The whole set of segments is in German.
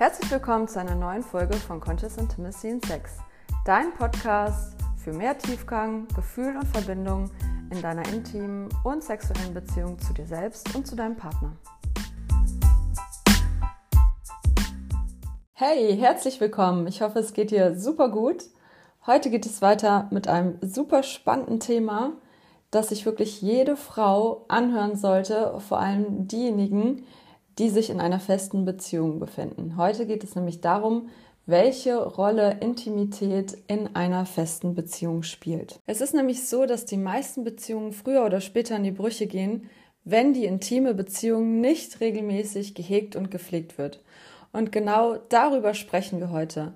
Herzlich willkommen zu einer neuen Folge von Conscious Intimacy in Sex, dein Podcast für mehr Tiefgang, Gefühl und Verbindung in deiner intimen und sexuellen Beziehung zu dir selbst und zu deinem Partner. Hey, herzlich willkommen. Ich hoffe, es geht dir super gut. Heute geht es weiter mit einem super spannenden Thema, das sich wirklich jede Frau anhören sollte, vor allem diejenigen, die sich in einer festen Beziehung befinden. Heute geht es nämlich darum, welche Rolle Intimität in einer festen Beziehung spielt. Es ist nämlich so, dass die meisten Beziehungen früher oder später in die Brüche gehen, wenn die intime Beziehung nicht regelmäßig gehegt und gepflegt wird. Und genau darüber sprechen wir heute.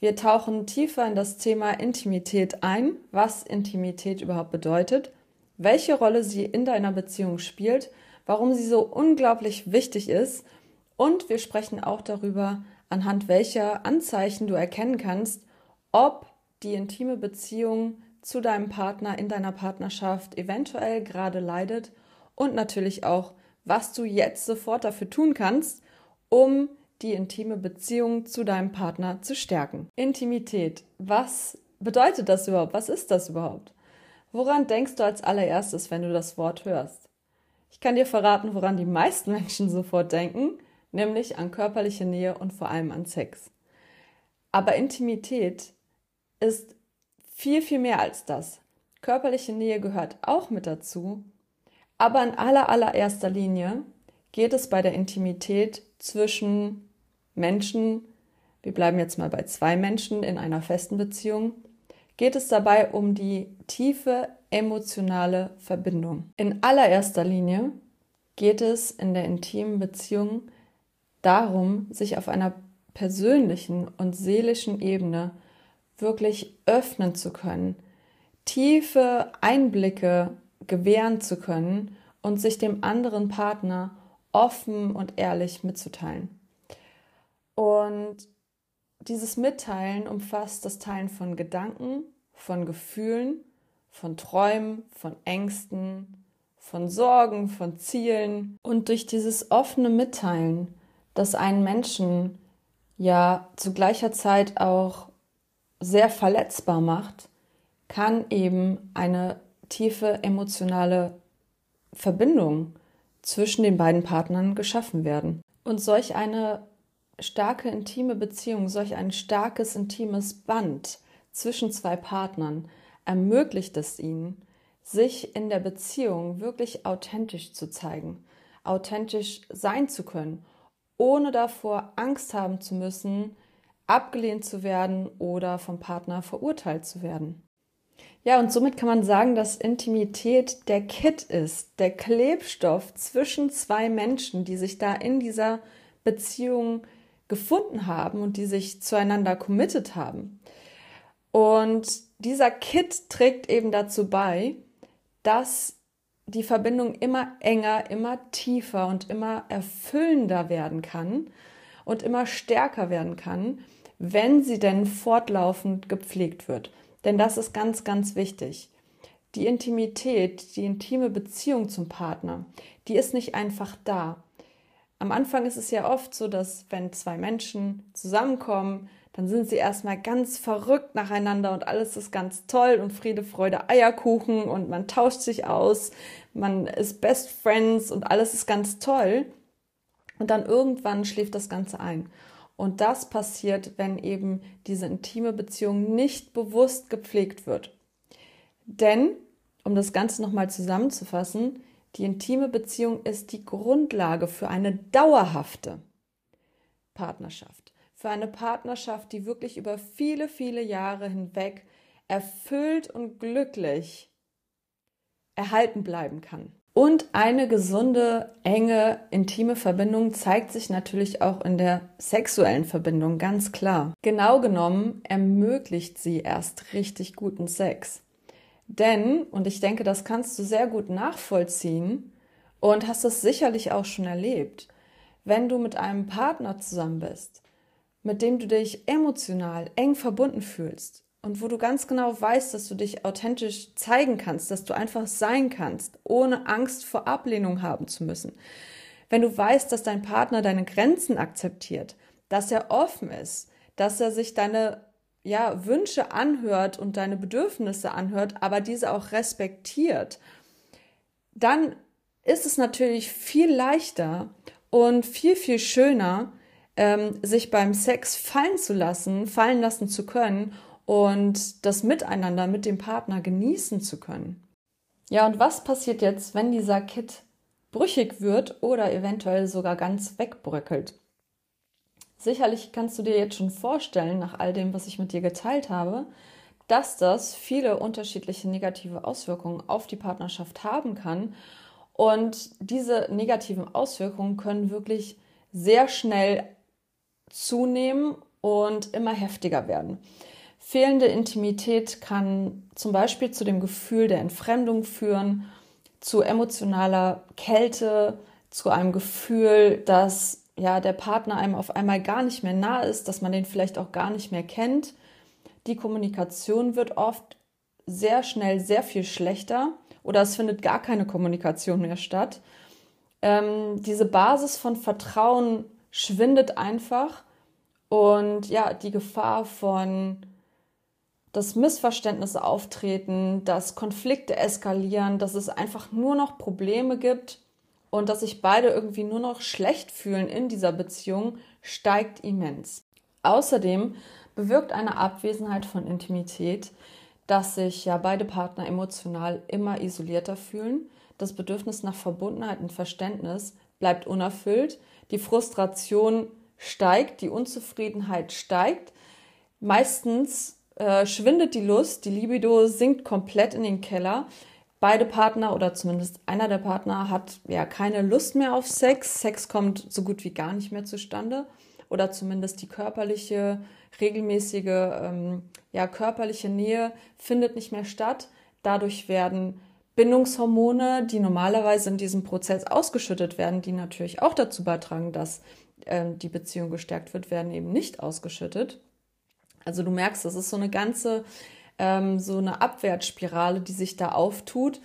Wir tauchen tiefer in das Thema Intimität ein, was Intimität überhaupt bedeutet, welche Rolle sie in deiner Beziehung spielt warum sie so unglaublich wichtig ist. Und wir sprechen auch darüber, anhand welcher Anzeichen du erkennen kannst, ob die intime Beziehung zu deinem Partner in deiner Partnerschaft eventuell gerade leidet und natürlich auch, was du jetzt sofort dafür tun kannst, um die intime Beziehung zu deinem Partner zu stärken. Intimität. Was bedeutet das überhaupt? Was ist das überhaupt? Woran denkst du als allererstes, wenn du das Wort hörst? Ich kann dir verraten, woran die meisten Menschen sofort denken, nämlich an körperliche Nähe und vor allem an Sex. Aber Intimität ist viel, viel mehr als das. Körperliche Nähe gehört auch mit dazu, aber in aller, allererster Linie geht es bei der Intimität zwischen Menschen, wir bleiben jetzt mal bei zwei Menschen in einer festen Beziehung, geht es dabei um die tiefe emotionale Verbindung. In allererster Linie geht es in der intimen Beziehung darum, sich auf einer persönlichen und seelischen Ebene wirklich öffnen zu können, tiefe Einblicke gewähren zu können und sich dem anderen Partner offen und ehrlich mitzuteilen. Und dieses Mitteilen umfasst das Teilen von Gedanken, von Gefühlen, von Träumen, von Ängsten, von Sorgen, von Zielen. Und durch dieses offene Mitteilen, das einen Menschen ja zu gleicher Zeit auch sehr verletzbar macht, kann eben eine tiefe emotionale Verbindung zwischen den beiden Partnern geschaffen werden. Und solch eine starke intime Beziehung, solch ein starkes intimes Band zwischen zwei Partnern ermöglicht es ihnen, sich in der Beziehung wirklich authentisch zu zeigen, authentisch sein zu können, ohne davor Angst haben zu müssen, abgelehnt zu werden oder vom Partner verurteilt zu werden. Ja, und somit kann man sagen, dass Intimität der Kit ist, der Klebstoff zwischen zwei Menschen, die sich da in dieser Beziehung gefunden haben und die sich zueinander committed haben. Und dieser Kit trägt eben dazu bei, dass die Verbindung immer enger, immer tiefer und immer erfüllender werden kann und immer stärker werden kann, wenn sie denn fortlaufend gepflegt wird. Denn das ist ganz, ganz wichtig. Die Intimität, die intime Beziehung zum Partner, die ist nicht einfach da. Am Anfang ist es ja oft so, dass wenn zwei Menschen zusammenkommen, dann sind sie erstmal ganz verrückt nacheinander und alles ist ganz toll und Friede, Freude, Eierkuchen und man tauscht sich aus, man ist Best Friends und alles ist ganz toll. Und dann irgendwann schläft das Ganze ein. Und das passiert, wenn eben diese intime Beziehung nicht bewusst gepflegt wird. Denn, um das Ganze nochmal zusammenzufassen, die intime Beziehung ist die Grundlage für eine dauerhafte Partnerschaft für eine Partnerschaft, die wirklich über viele, viele Jahre hinweg erfüllt und glücklich erhalten bleiben kann. Und eine gesunde, enge, intime Verbindung zeigt sich natürlich auch in der sexuellen Verbindung, ganz klar. Genau genommen ermöglicht sie erst richtig guten Sex. Denn, und ich denke, das kannst du sehr gut nachvollziehen und hast es sicherlich auch schon erlebt, wenn du mit einem Partner zusammen bist, mit dem du dich emotional eng verbunden fühlst und wo du ganz genau weißt, dass du dich authentisch zeigen kannst, dass du einfach sein kannst, ohne Angst vor Ablehnung haben zu müssen. Wenn du weißt, dass dein Partner deine Grenzen akzeptiert, dass er offen ist, dass er sich deine ja, Wünsche anhört und deine Bedürfnisse anhört, aber diese auch respektiert, dann ist es natürlich viel leichter und viel, viel schöner, ähm, sich beim Sex fallen zu lassen, fallen lassen zu können und das Miteinander mit dem Partner genießen zu können. Ja, und was passiert jetzt, wenn dieser Kit brüchig wird oder eventuell sogar ganz wegbröckelt? Sicherlich kannst du dir jetzt schon vorstellen, nach all dem, was ich mit dir geteilt habe, dass das viele unterschiedliche negative Auswirkungen auf die Partnerschaft haben kann. Und diese negativen Auswirkungen können wirklich sehr schnell zunehmen und immer heftiger werden. Fehlende Intimität kann zum Beispiel zu dem Gefühl der Entfremdung führen, zu emotionaler Kälte, zu einem Gefühl, dass ja der Partner einem auf einmal gar nicht mehr nah ist, dass man den vielleicht auch gar nicht mehr kennt. Die Kommunikation wird oft sehr schnell sehr viel schlechter oder es findet gar keine Kommunikation mehr statt. Ähm, diese Basis von Vertrauen schwindet einfach und ja, die Gefahr von dass Missverständnisse auftreten, dass Konflikte eskalieren, dass es einfach nur noch Probleme gibt und dass sich beide irgendwie nur noch schlecht fühlen in dieser Beziehung, steigt immens. Außerdem bewirkt eine Abwesenheit von Intimität, dass sich ja beide Partner emotional immer isolierter fühlen. Das Bedürfnis nach Verbundenheit und Verständnis bleibt unerfüllt. Die Frustration steigt, die Unzufriedenheit steigt. Meistens äh, schwindet die Lust, die Libido sinkt komplett in den Keller beide Partner oder zumindest einer der Partner hat ja keine Lust mehr auf Sex. Sex kommt so gut wie gar nicht mehr zustande oder zumindest die körperliche, regelmäßige, ähm, ja, körperliche Nähe findet nicht mehr statt. Dadurch werden Bindungshormone, die normalerweise in diesem Prozess ausgeschüttet werden, die natürlich auch dazu beitragen, dass ähm, die Beziehung gestärkt wird, werden eben nicht ausgeschüttet. Also du merkst, das ist so eine ganze ähm, so eine Abwärtsspirale, die sich da auftut.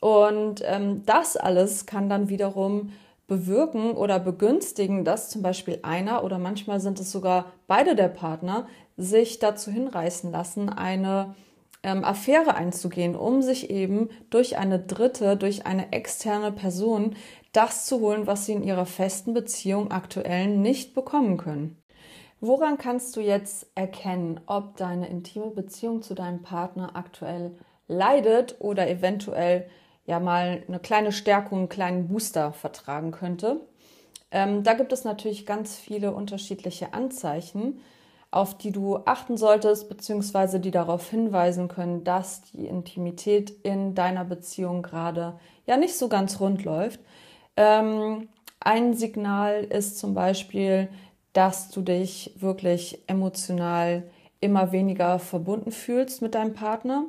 Und ähm, das alles kann dann wiederum bewirken oder begünstigen, dass zum Beispiel einer oder manchmal sind es sogar beide der Partner sich dazu hinreißen lassen, eine ähm, Affäre einzugehen, um sich eben durch eine dritte, durch eine externe Person das zu holen, was sie in ihrer festen Beziehung aktuell nicht bekommen können. Woran kannst du jetzt erkennen, ob deine intime Beziehung zu deinem Partner aktuell leidet oder eventuell ja mal eine kleine Stärkung, einen kleinen Booster vertragen könnte? Ähm, da gibt es natürlich ganz viele unterschiedliche Anzeichen, auf die du achten solltest, beziehungsweise die darauf hinweisen können, dass die Intimität in deiner Beziehung gerade ja nicht so ganz rund läuft. Ähm, ein Signal ist zum Beispiel, dass du dich wirklich emotional immer weniger verbunden fühlst mit deinem Partner,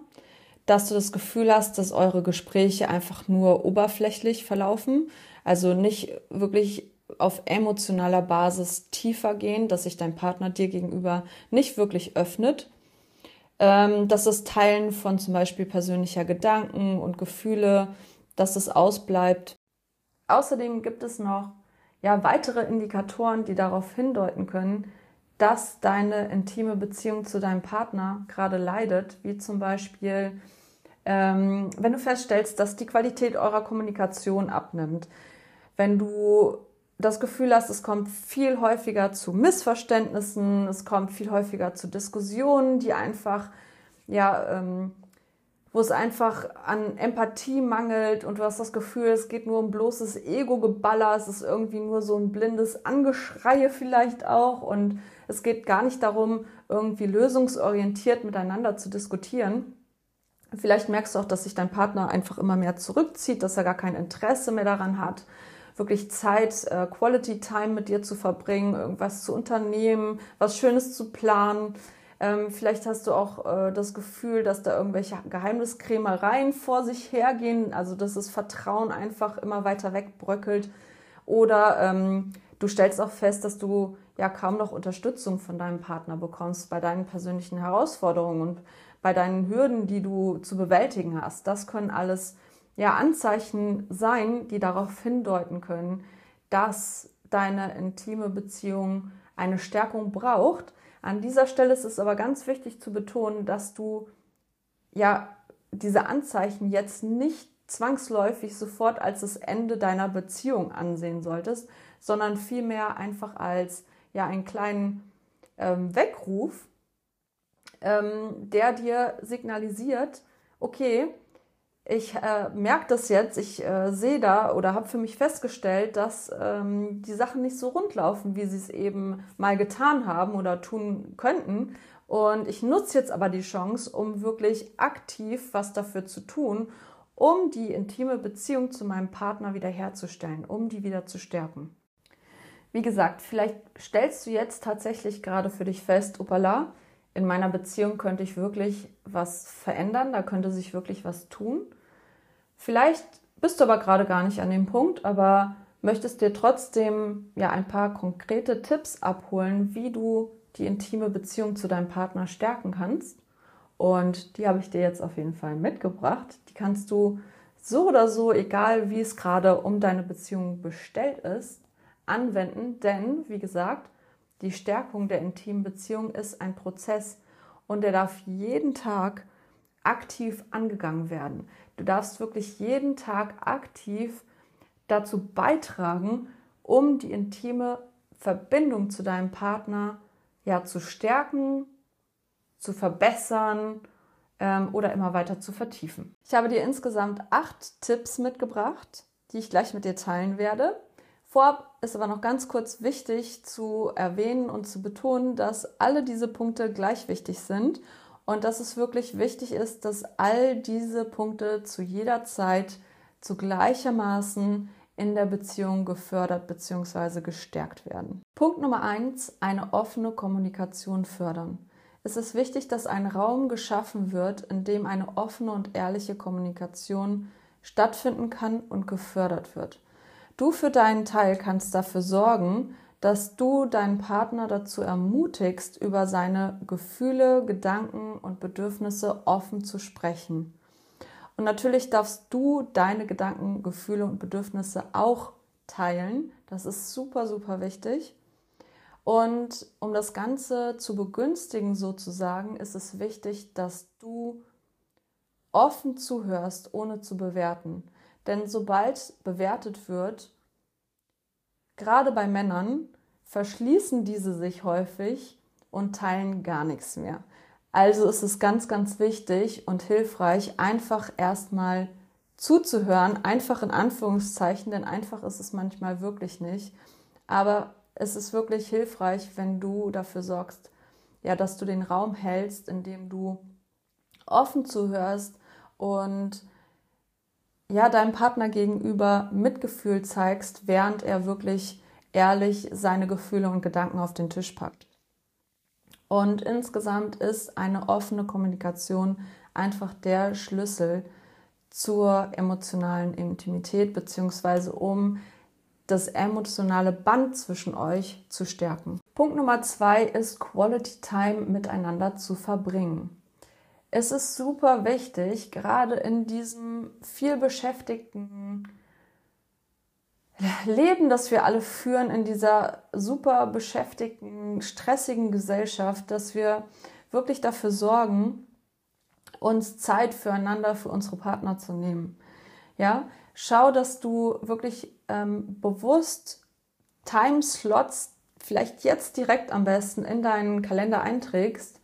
dass du das Gefühl hast, dass eure Gespräche einfach nur oberflächlich verlaufen, also nicht wirklich auf emotionaler Basis tiefer gehen, dass sich dein Partner dir gegenüber nicht wirklich öffnet, ähm, dass das Teilen von zum Beispiel persönlicher Gedanken und Gefühle, dass es ausbleibt. Außerdem gibt es noch ja, weitere Indikatoren, die darauf hindeuten können, dass deine intime Beziehung zu deinem Partner gerade leidet, wie zum Beispiel, ähm, wenn du feststellst, dass die Qualität eurer Kommunikation abnimmt, wenn du das Gefühl hast, es kommt viel häufiger zu Missverständnissen, es kommt viel häufiger zu Diskussionen, die einfach ja ähm, wo es einfach an Empathie mangelt und du hast das Gefühl, es geht nur um bloßes Ego-Geballer, es ist irgendwie nur so ein blindes Angeschreie vielleicht auch und es geht gar nicht darum, irgendwie lösungsorientiert miteinander zu diskutieren. Vielleicht merkst du auch, dass sich dein Partner einfach immer mehr zurückzieht, dass er gar kein Interesse mehr daran hat, wirklich Zeit, äh, Quality Time mit dir zu verbringen, irgendwas zu unternehmen, was Schönes zu planen. Ähm, vielleicht hast du auch äh, das Gefühl, dass da irgendwelche Geheimniskrämereien vor sich hergehen, also dass das Vertrauen einfach immer weiter wegbröckelt. Oder ähm, du stellst auch fest, dass du ja kaum noch Unterstützung von deinem Partner bekommst bei deinen persönlichen Herausforderungen und bei deinen Hürden, die du zu bewältigen hast. Das können alles ja Anzeichen sein, die darauf hindeuten können, dass deine intime Beziehung eine Stärkung braucht. An dieser Stelle ist es aber ganz wichtig zu betonen, dass du ja diese Anzeichen jetzt nicht zwangsläufig sofort als das Ende deiner Beziehung ansehen solltest, sondern vielmehr einfach als ja einen kleinen ähm, Weckruf, ähm, der dir signalisiert, okay, ich äh, merke das jetzt, ich äh, sehe da oder habe für mich festgestellt, dass ähm, die Sachen nicht so rund laufen, wie sie es eben mal getan haben oder tun könnten. Und ich nutze jetzt aber die Chance, um wirklich aktiv was dafür zu tun, um die intime Beziehung zu meinem Partner wiederherzustellen, um die wieder zu stärken. Wie gesagt, vielleicht stellst du jetzt tatsächlich gerade für dich fest, opala, in meiner Beziehung könnte ich wirklich was verändern, da könnte sich wirklich was tun. Vielleicht bist du aber gerade gar nicht an dem Punkt, aber möchtest dir trotzdem ja ein paar konkrete Tipps abholen, wie du die intime Beziehung zu deinem Partner stärken kannst. Und die habe ich dir jetzt auf jeden Fall mitgebracht. Die kannst du so oder so, egal wie es gerade um deine Beziehung bestellt ist, anwenden. Denn, wie gesagt, die Stärkung der intimen Beziehung ist ein Prozess und der darf jeden Tag aktiv angegangen werden. Du darfst wirklich jeden Tag aktiv dazu beitragen, um die intime Verbindung zu deinem Partner ja zu stärken, zu verbessern ähm, oder immer weiter zu vertiefen. Ich habe dir insgesamt acht Tipps mitgebracht, die ich gleich mit dir teilen werde. Vorab ist aber noch ganz kurz wichtig zu erwähnen und zu betonen, dass alle diese Punkte gleich wichtig sind und dass es wirklich wichtig ist, dass all diese Punkte zu jeder Zeit zu gleichermaßen in der Beziehung gefördert bzw. gestärkt werden. Punkt Nummer eins: eine offene Kommunikation fördern. Es ist wichtig, dass ein Raum geschaffen wird, in dem eine offene und ehrliche Kommunikation stattfinden kann und gefördert wird. Du für deinen Teil kannst dafür sorgen, dass du deinen Partner dazu ermutigst, über seine Gefühle, Gedanken und Bedürfnisse offen zu sprechen. Und natürlich darfst du deine Gedanken, Gefühle und Bedürfnisse auch teilen. Das ist super, super wichtig. Und um das Ganze zu begünstigen sozusagen, ist es wichtig, dass du offen zuhörst, ohne zu bewerten. Denn sobald bewertet wird, gerade bei Männern, verschließen diese sich häufig und teilen gar nichts mehr. Also ist es ganz, ganz wichtig und hilfreich, einfach erstmal zuzuhören, einfach in Anführungszeichen, denn einfach ist es manchmal wirklich nicht. Aber es ist wirklich hilfreich, wenn du dafür sorgst, ja, dass du den Raum hältst, in dem du offen zuhörst und ja, deinem Partner gegenüber Mitgefühl zeigst, während er wirklich ehrlich seine Gefühle und Gedanken auf den Tisch packt. Und insgesamt ist eine offene Kommunikation einfach der Schlüssel zur emotionalen Intimität, beziehungsweise um das emotionale Band zwischen euch zu stärken. Punkt Nummer zwei ist Quality Time miteinander zu verbringen es ist super wichtig, gerade in diesem viel beschäftigten Leben, das wir alle führen, in dieser super beschäftigten, stressigen Gesellschaft, dass wir wirklich dafür sorgen, uns Zeit füreinander, für unsere Partner zu nehmen. Ja, schau, dass du wirklich ähm, bewusst Timeslots, vielleicht jetzt direkt am besten in deinen Kalender einträgst,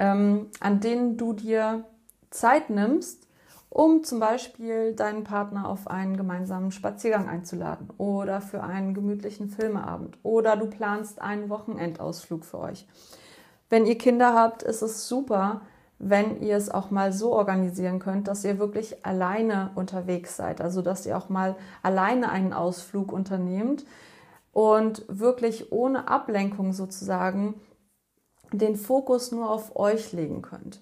ähm, an denen du dir Zeit nimmst, um zum Beispiel deinen Partner auf einen gemeinsamen Spaziergang einzuladen oder für einen gemütlichen Filmeabend oder du planst einen Wochenendausflug für euch. Wenn ihr Kinder habt, ist es super, wenn ihr es auch mal so organisieren könnt, dass ihr wirklich alleine unterwegs seid. Also dass ihr auch mal alleine einen Ausflug unternehmt und wirklich ohne Ablenkung sozusagen den Fokus nur auf euch legen könnt.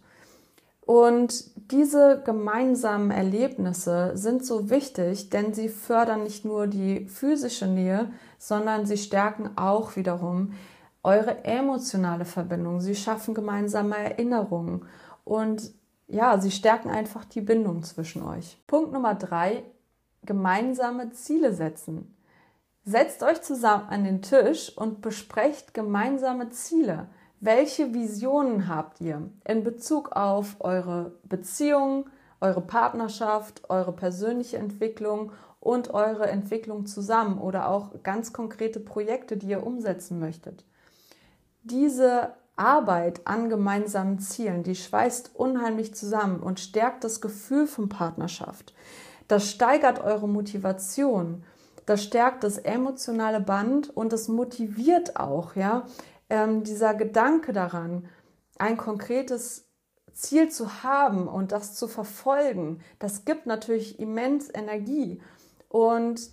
Und diese gemeinsamen Erlebnisse sind so wichtig, denn sie fördern nicht nur die physische Nähe, sondern sie stärken auch wiederum eure emotionale Verbindung. Sie schaffen gemeinsame Erinnerungen und ja, sie stärken einfach die Bindung zwischen euch. Punkt Nummer drei, gemeinsame Ziele setzen. Setzt euch zusammen an den Tisch und besprecht gemeinsame Ziele. Welche Visionen habt ihr in Bezug auf eure Beziehung, eure Partnerschaft, eure persönliche Entwicklung und eure Entwicklung zusammen oder auch ganz konkrete Projekte, die ihr umsetzen möchtet? Diese Arbeit an gemeinsamen Zielen, die schweißt unheimlich zusammen und stärkt das Gefühl von Partnerschaft. Das steigert eure Motivation, das stärkt das emotionale Band und es motiviert auch, ja, ähm, dieser Gedanke daran, ein konkretes Ziel zu haben und das zu verfolgen, das gibt natürlich immens Energie und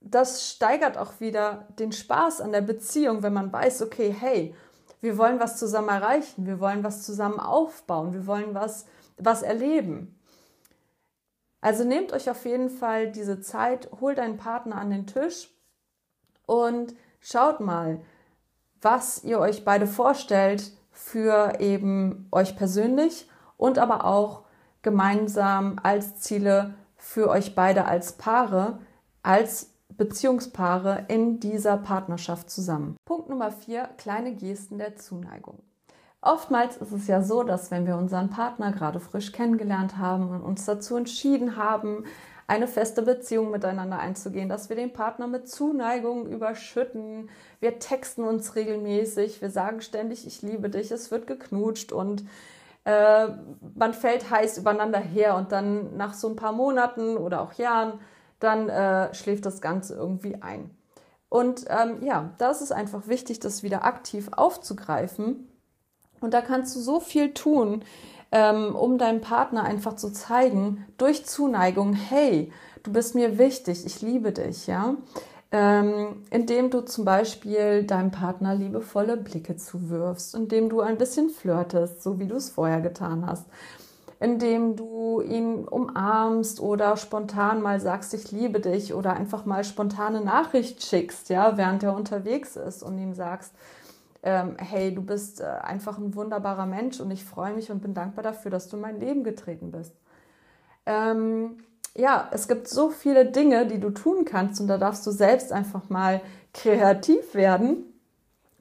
das steigert auch wieder den Spaß an der Beziehung, wenn man weiß, okay, hey, wir wollen was zusammen erreichen, wir wollen was zusammen aufbauen, wir wollen was, was erleben. Also nehmt euch auf jeden Fall diese Zeit, holt einen Partner an den Tisch und schaut mal, was ihr euch beide vorstellt für eben euch persönlich und aber auch gemeinsam als Ziele für euch beide als Paare, als Beziehungspaare in dieser Partnerschaft zusammen. Punkt Nummer vier, kleine Gesten der Zuneigung. Oftmals ist es ja so, dass wenn wir unseren Partner gerade frisch kennengelernt haben und uns dazu entschieden haben, eine feste Beziehung miteinander einzugehen, dass wir den Partner mit Zuneigung überschütten. Wir texten uns regelmäßig, wir sagen ständig, ich liebe dich, es wird geknutscht und äh, man fällt heiß übereinander her und dann nach so ein paar Monaten oder auch Jahren dann äh, schläft das Ganze irgendwie ein. Und ähm, ja, da ist es einfach wichtig, das wieder aktiv aufzugreifen. Und da kannst du so viel tun, ähm, um deinem Partner einfach zu zeigen, durch Zuneigung, hey, du bist mir wichtig, ich liebe dich, ja. Ähm, indem du zum Beispiel deinem Partner liebevolle Blicke zuwirfst, indem du ein bisschen flirtest, so wie du es vorher getan hast indem du ihn umarmst oder spontan mal sagst, ich liebe dich oder einfach mal spontane Nachricht schickst, ja, während er unterwegs ist und ihm sagst, ähm, hey, du bist äh, einfach ein wunderbarer Mensch und ich freue mich und bin dankbar dafür, dass du in mein Leben getreten bist. Ähm, ja, es gibt so viele Dinge, die du tun kannst und da darfst du selbst einfach mal kreativ werden,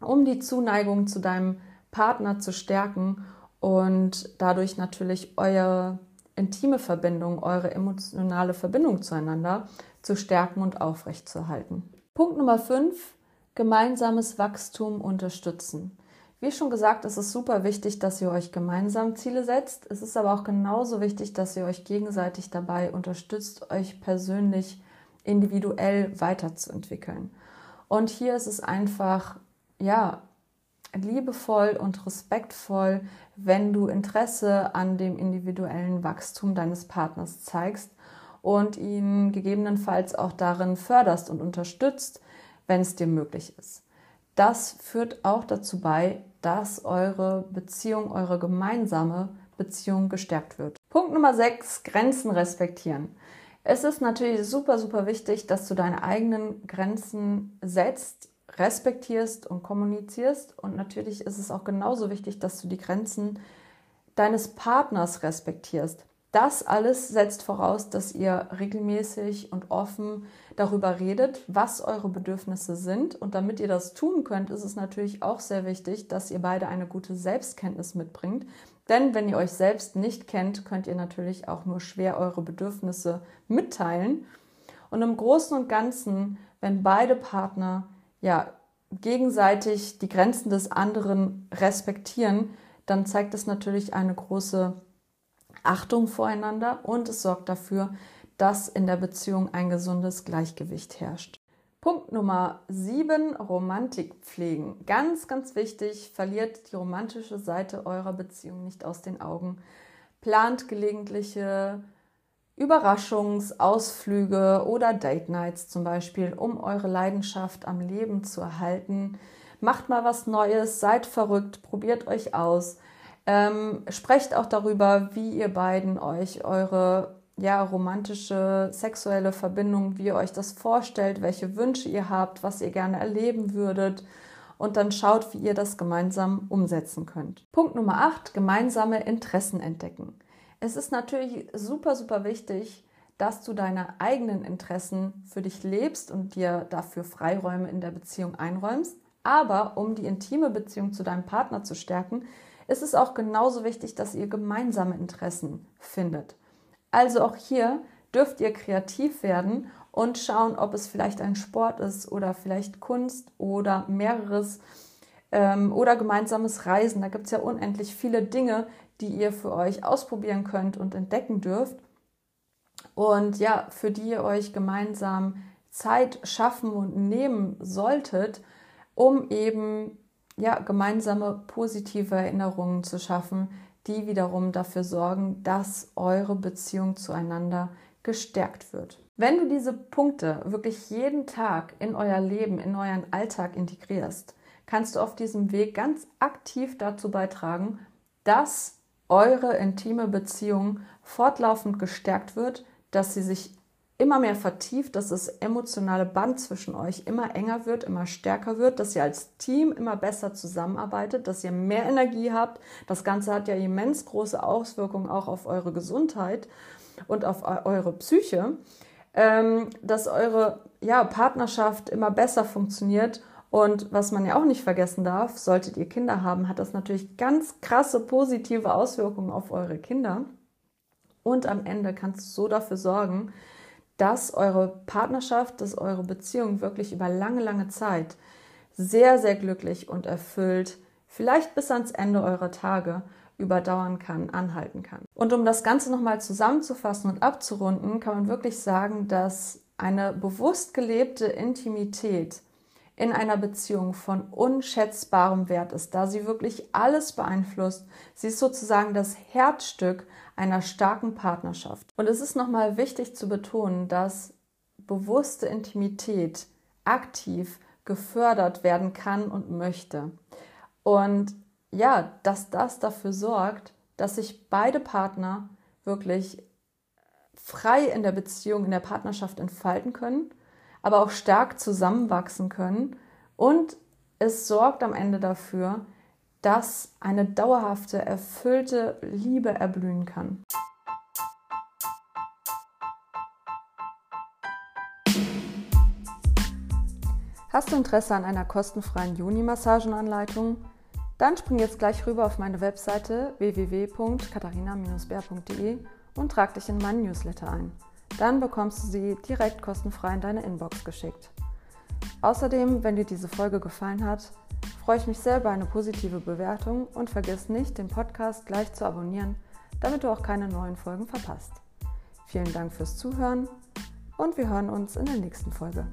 um die Zuneigung zu deinem Partner zu stärken und dadurch natürlich eure intime Verbindung, eure emotionale Verbindung zueinander zu stärken und aufrechtzuerhalten. Punkt Nummer 5, gemeinsames Wachstum unterstützen. Wie schon gesagt, es ist super wichtig, dass ihr euch gemeinsam Ziele setzt. Es ist aber auch genauso wichtig, dass ihr euch gegenseitig dabei unterstützt, euch persönlich individuell weiterzuentwickeln. Und hier ist es einfach, ja, liebevoll und respektvoll, wenn du Interesse an dem individuellen Wachstum deines Partners zeigst und ihn gegebenenfalls auch darin förderst und unterstützt, wenn es dir möglich ist. Das führt auch dazu bei, dass eure Beziehung, eure gemeinsame Beziehung gestärkt wird. Punkt Nummer 6, Grenzen respektieren. Es ist natürlich super, super wichtig, dass du deine eigenen Grenzen setzt respektierst und kommunizierst. Und natürlich ist es auch genauso wichtig, dass du die Grenzen deines Partners respektierst. Das alles setzt voraus, dass ihr regelmäßig und offen darüber redet, was eure Bedürfnisse sind. Und damit ihr das tun könnt, ist es natürlich auch sehr wichtig, dass ihr beide eine gute Selbstkenntnis mitbringt. Denn wenn ihr euch selbst nicht kennt, könnt ihr natürlich auch nur schwer eure Bedürfnisse mitteilen. Und im Großen und Ganzen, wenn beide Partner ja, gegenseitig die Grenzen des anderen respektieren, dann zeigt es natürlich eine große Achtung voreinander und es sorgt dafür, dass in der Beziehung ein gesundes Gleichgewicht herrscht. Punkt Nummer 7, Romantik pflegen. Ganz, ganz wichtig, verliert die romantische Seite eurer Beziehung nicht aus den Augen. Plant gelegentliche Überraschungsausflüge oder Date Nights zum Beispiel, um eure Leidenschaft am Leben zu erhalten. Macht mal was Neues, seid verrückt, probiert euch aus. Ähm, sprecht auch darüber, wie ihr beiden euch eure ja, romantische, sexuelle Verbindung, wie ihr euch das vorstellt, welche Wünsche ihr habt, was ihr gerne erleben würdet. Und dann schaut, wie ihr das gemeinsam umsetzen könnt. Punkt Nummer 8, gemeinsame Interessen entdecken es ist natürlich super, super wichtig, dass du deine eigenen Interessen für dich lebst und dir dafür Freiräume in der Beziehung einräumst. Aber um die intime Beziehung zu deinem Partner zu stärken, ist es auch genauso wichtig, dass ihr gemeinsame Interessen findet. Also auch hier dürft ihr kreativ werden und schauen, ob es vielleicht ein Sport ist oder vielleicht Kunst oder mehreres ähm, oder gemeinsames Reisen. Da gibt es ja unendlich viele Dinge, die ihr für euch ausprobieren könnt und entdecken dürft. Und ja, für die ihr euch gemeinsam Zeit schaffen und nehmen solltet, um eben ja, gemeinsame positive Erinnerungen zu schaffen, die wiederum dafür sorgen, dass eure Beziehung zueinander gestärkt wird. Wenn du diese Punkte wirklich jeden Tag in euer Leben, in euren Alltag integrierst, kannst du auf diesem Weg ganz aktiv dazu beitragen, dass eure intime Beziehung fortlaufend gestärkt wird, dass sie sich immer mehr vertieft, dass das emotionale Band zwischen euch immer enger wird, immer stärker wird, dass ihr als Team immer besser zusammenarbeitet, dass ihr mehr Energie habt. Das Ganze hat ja immens große Auswirkungen auch auf eure Gesundheit und auf eure Psyche, ähm, dass eure ja, Partnerschaft immer besser funktioniert. Und was man ja auch nicht vergessen darf, solltet ihr Kinder haben, hat das natürlich ganz krasse positive Auswirkungen auf eure Kinder. Und am Ende kannst du so dafür sorgen, dass eure Partnerschaft, dass eure Beziehung wirklich über lange, lange Zeit sehr, sehr glücklich und erfüllt, vielleicht bis ans Ende eurer Tage überdauern kann, anhalten kann. Und um das Ganze nochmal zusammenzufassen und abzurunden, kann man wirklich sagen, dass eine bewusst gelebte Intimität in einer Beziehung von unschätzbarem Wert ist, da sie wirklich alles beeinflusst. Sie ist sozusagen das Herzstück einer starken Partnerschaft. Und es ist nochmal wichtig zu betonen, dass bewusste Intimität aktiv gefördert werden kann und möchte. Und ja, dass das dafür sorgt, dass sich beide Partner wirklich frei in der Beziehung, in der Partnerschaft entfalten können aber auch stark zusammenwachsen können. Und es sorgt am Ende dafür, dass eine dauerhafte, erfüllte Liebe erblühen kann. Hast du Interesse an einer kostenfreien Juni-Massagenanleitung? Dann spring jetzt gleich rüber auf meine Webseite www.katharina-bär.de und trag dich in meinen Newsletter ein. Dann bekommst du sie direkt kostenfrei in deine Inbox geschickt. Außerdem, wenn dir diese Folge gefallen hat, freue ich mich sehr über eine positive Bewertung und vergiss nicht, den Podcast gleich zu abonnieren, damit du auch keine neuen Folgen verpasst. Vielen Dank fürs Zuhören und wir hören uns in der nächsten Folge.